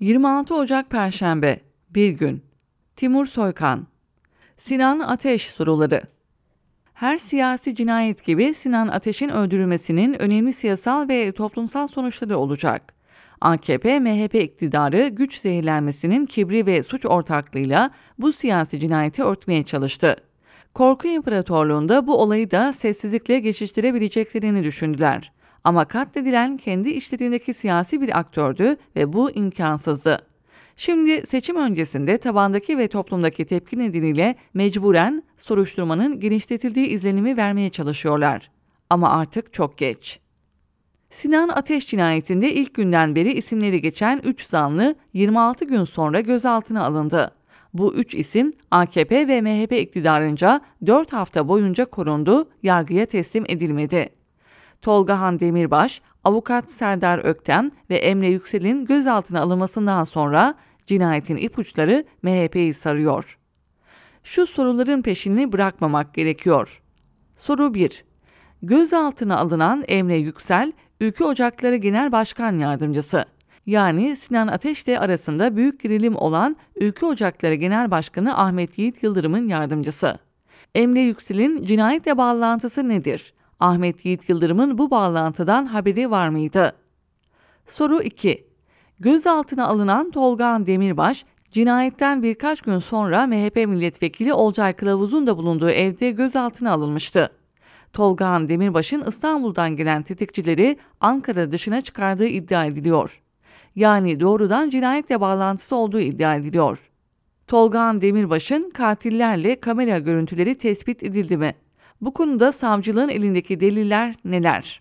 26 Ocak Perşembe Bir gün Timur Soykan Sinan Ateş soruları her siyasi cinayet gibi Sinan Ateş'in öldürülmesinin önemli siyasal ve toplumsal sonuçları olacak. AKP-MHP iktidarı güç zehirlenmesinin kibri ve suç ortaklığıyla bu siyasi cinayeti örtmeye çalıştı. Korku İmparatorluğunda bu olayı da sessizlikle geçiştirebileceklerini düşündüler. Ama katledilen kendi işlerindeki siyasi bir aktördü ve bu imkansızdı. Şimdi seçim öncesinde tabandaki ve toplumdaki tepki nedeniyle mecburen soruşturmanın genişletildiği izlenimi vermeye çalışıyorlar. Ama artık çok geç. Sinan Ateş cinayetinde ilk günden beri isimleri geçen 3 zanlı 26 gün sonra gözaltına alındı. Bu üç isim AKP ve MHP iktidarınca 4 hafta boyunca korundu, yargıya teslim edilmedi. Tolgahan Demirbaş, avukat Serdar Öktem ve Emre Yüksel'in gözaltına alınmasından sonra cinayetin ipuçları MHP'yi sarıyor. Şu soruların peşini bırakmamak gerekiyor. Soru 1. Gözaltına alınan Emre Yüksel, Ülke Ocakları Genel Başkan Yardımcısı. Yani Sinan Ateş ile arasında büyük gerilim olan Ülke Ocakları Genel Başkanı Ahmet Yiğit Yıldırım'ın yardımcısı. Emre Yüksel'in cinayetle bağlantısı nedir? Ahmet Yiğit Yıldırım'ın bu bağlantıdan haberi var mıydı? Soru 2. Gözaltına alınan Tolgan Demirbaş, cinayetten birkaç gün sonra MHP milletvekili Olcay Kılavuz'un da bulunduğu evde gözaltına alınmıştı. Tolgan Demirbaş'ın İstanbul'dan gelen tetikçileri Ankara dışına çıkardığı iddia ediliyor. Yani doğrudan cinayetle bağlantısı olduğu iddia ediliyor. Tolgan Demirbaş'ın katillerle kamera görüntüleri tespit edildi mi? Bu konuda savcılığın elindeki deliller neler?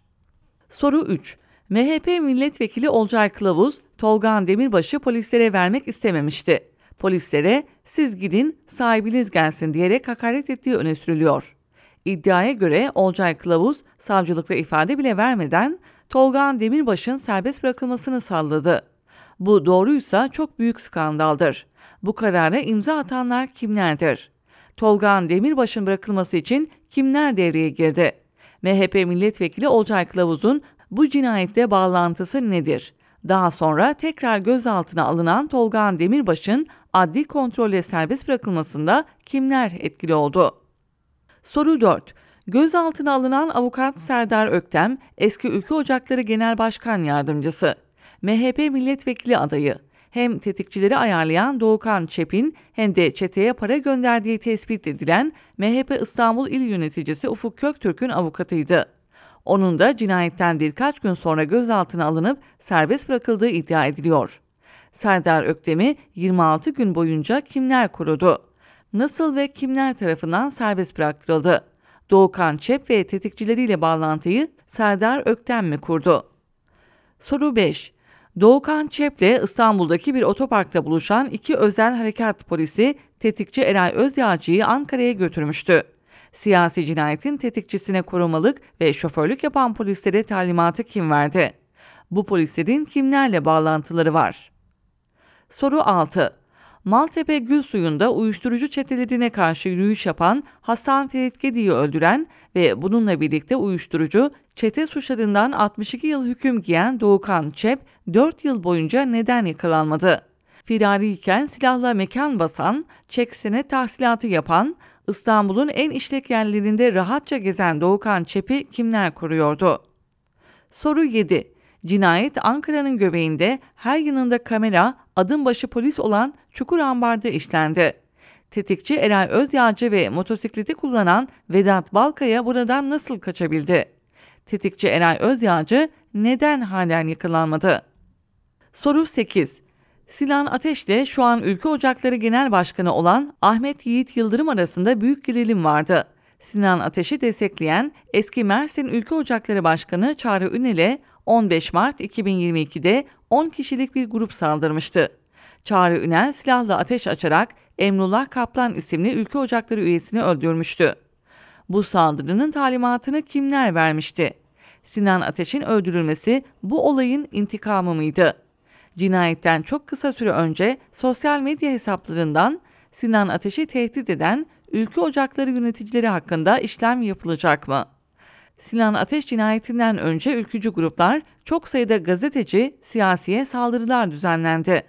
Soru 3. MHP milletvekili Olcay Kılavuz, Tolgan Demirbaş'ı polislere vermek istememişti. Polislere siz gidin sahibiniz gelsin diyerek hakaret ettiği öne sürülüyor. İddiaya göre Olcay Kılavuz savcılıkta ifade bile vermeden Tolgan Demirbaş'ın serbest bırakılmasını salladı. Bu doğruysa çok büyük skandaldır. Bu karara imza atanlar kimlerdir? Tolgan Demirbaş'ın bırakılması için kimler devreye girdi? MHP milletvekili Olcay Kılavuz'un bu cinayette bağlantısı nedir? Daha sonra tekrar gözaltına alınan Tolgan Demirbaş'ın adli kontrolle serbest bırakılmasında kimler etkili oldu? Soru 4. Gözaltına alınan avukat Serdar Öktem, eski Ülke Ocakları Genel Başkan Yardımcısı, MHP milletvekili adayı, hem tetikçileri ayarlayan Doğukan Çepin hem de çeteye para gönderdiği tespit edilen MHP İstanbul İl Yöneticisi Ufuk Köktürk'ün avukatıydı. Onun da cinayetten birkaç gün sonra gözaltına alınıp serbest bırakıldığı iddia ediliyor. Serdar Öktem'i 26 gün boyunca kimler korudu? Nasıl ve kimler tarafından serbest bıraktırıldı? Doğukan Çep ve tetikçileriyle bağlantıyı Serdar Öktem mi kurdu? Soru 5. Doğukan Çep'le İstanbul'daki bir otoparkta buluşan iki özel harekat polisi tetikçi Eray Özyağcı'yı Ankara'ya götürmüştü. Siyasi cinayetin tetikçisine korumalık ve şoförlük yapan polislere talimatı kim verdi? Bu polislerin kimlerle bağlantıları var? Soru 6. Maltepe Gül Suyu'nda uyuşturucu çetelerine karşı yürüyüş yapan Hasan Ferit Gedi'yi öldüren ve bununla birlikte uyuşturucu çete suçlarından 62 yıl hüküm giyen Doğukan Çep 4 yıl boyunca neden yakalanmadı? Firariyken silahla mekan basan, çeksene tahsilatı yapan, İstanbul'un en işlek yerlerinde rahatça gezen Doğukan Çep'i kimler koruyordu? Soru 7. Cinayet Ankara'nın göbeğinde her yanında kamera, adım başı polis olan Çukur Ambar'da işlendi. Tetikçi Eray Özyağcı ve motosikleti kullanan Vedat Balkaya buradan nasıl kaçabildi? Tetikçi Eray Özyağcı neden halen yakalanmadı? Soru 8. Sinan Ateş'le şu an Ülke Ocakları Genel Başkanı olan Ahmet Yiğit Yıldırım arasında büyük gerilim vardı. Sinan Ateş'i destekleyen eski Mersin Ülke Ocakları Başkanı Çağrı Ünel'e 15 Mart 2022'de 10 kişilik bir grup saldırmıştı. Çağrı Ünel silahla ateş açarak Emrullah Kaplan isimli Ülke Ocakları üyesini öldürmüştü. Bu saldırının talimatını kimler vermişti? Sinan Ateş'in öldürülmesi bu olayın intikamı mıydı? Cinayetten çok kısa süre önce sosyal medya hesaplarından Sinan Ateş'i tehdit eden ülke ocakları yöneticileri hakkında işlem yapılacak mı? Sinan Ateş cinayetinden önce ülkücü gruplar çok sayıda gazeteci, siyasiye saldırılar düzenlendi.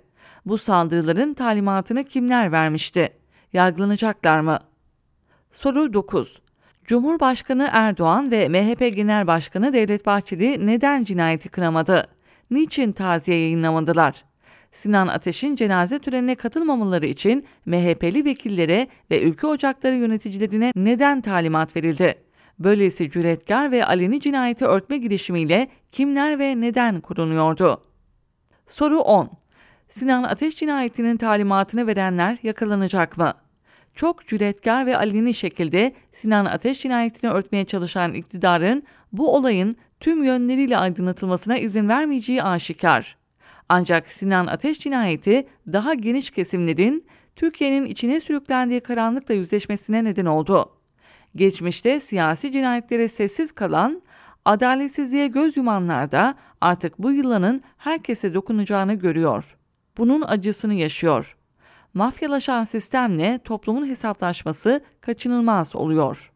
Bu saldırıların talimatını kimler vermişti? Yargılanacaklar mı? Soru 9. Cumhurbaşkanı Erdoğan ve MHP Genel Başkanı Devlet Bahçeli neden cinayeti kınamadı? Niçin taziye yayınlamadılar? Sinan Ateş'in cenaze törenine katılmamaları için MHP'li vekillere ve ülke ocakları yöneticilerine neden talimat verildi? Böylesi cüretkar ve aleni cinayeti örtme girişimiyle kimler ve neden korunuyordu? Soru 10. Sinan Ateş cinayetinin talimatını verenler yakalanacak mı? Çok cüretkar ve aleni şekilde Sinan Ateş cinayetini örtmeye çalışan iktidarın bu olayın tüm yönleriyle aydınlatılmasına izin vermeyeceği aşikar. Ancak Sinan Ateş cinayeti daha geniş kesimlerin Türkiye'nin içine sürüklendiği karanlıkla yüzleşmesine neden oldu. Geçmişte siyasi cinayetlere sessiz kalan, adaletsizliğe göz yumanlar da artık bu yılanın herkese dokunacağını görüyor. Bunun acısını yaşıyor. Mafyalaşan sistemle toplumun hesaplaşması kaçınılmaz oluyor.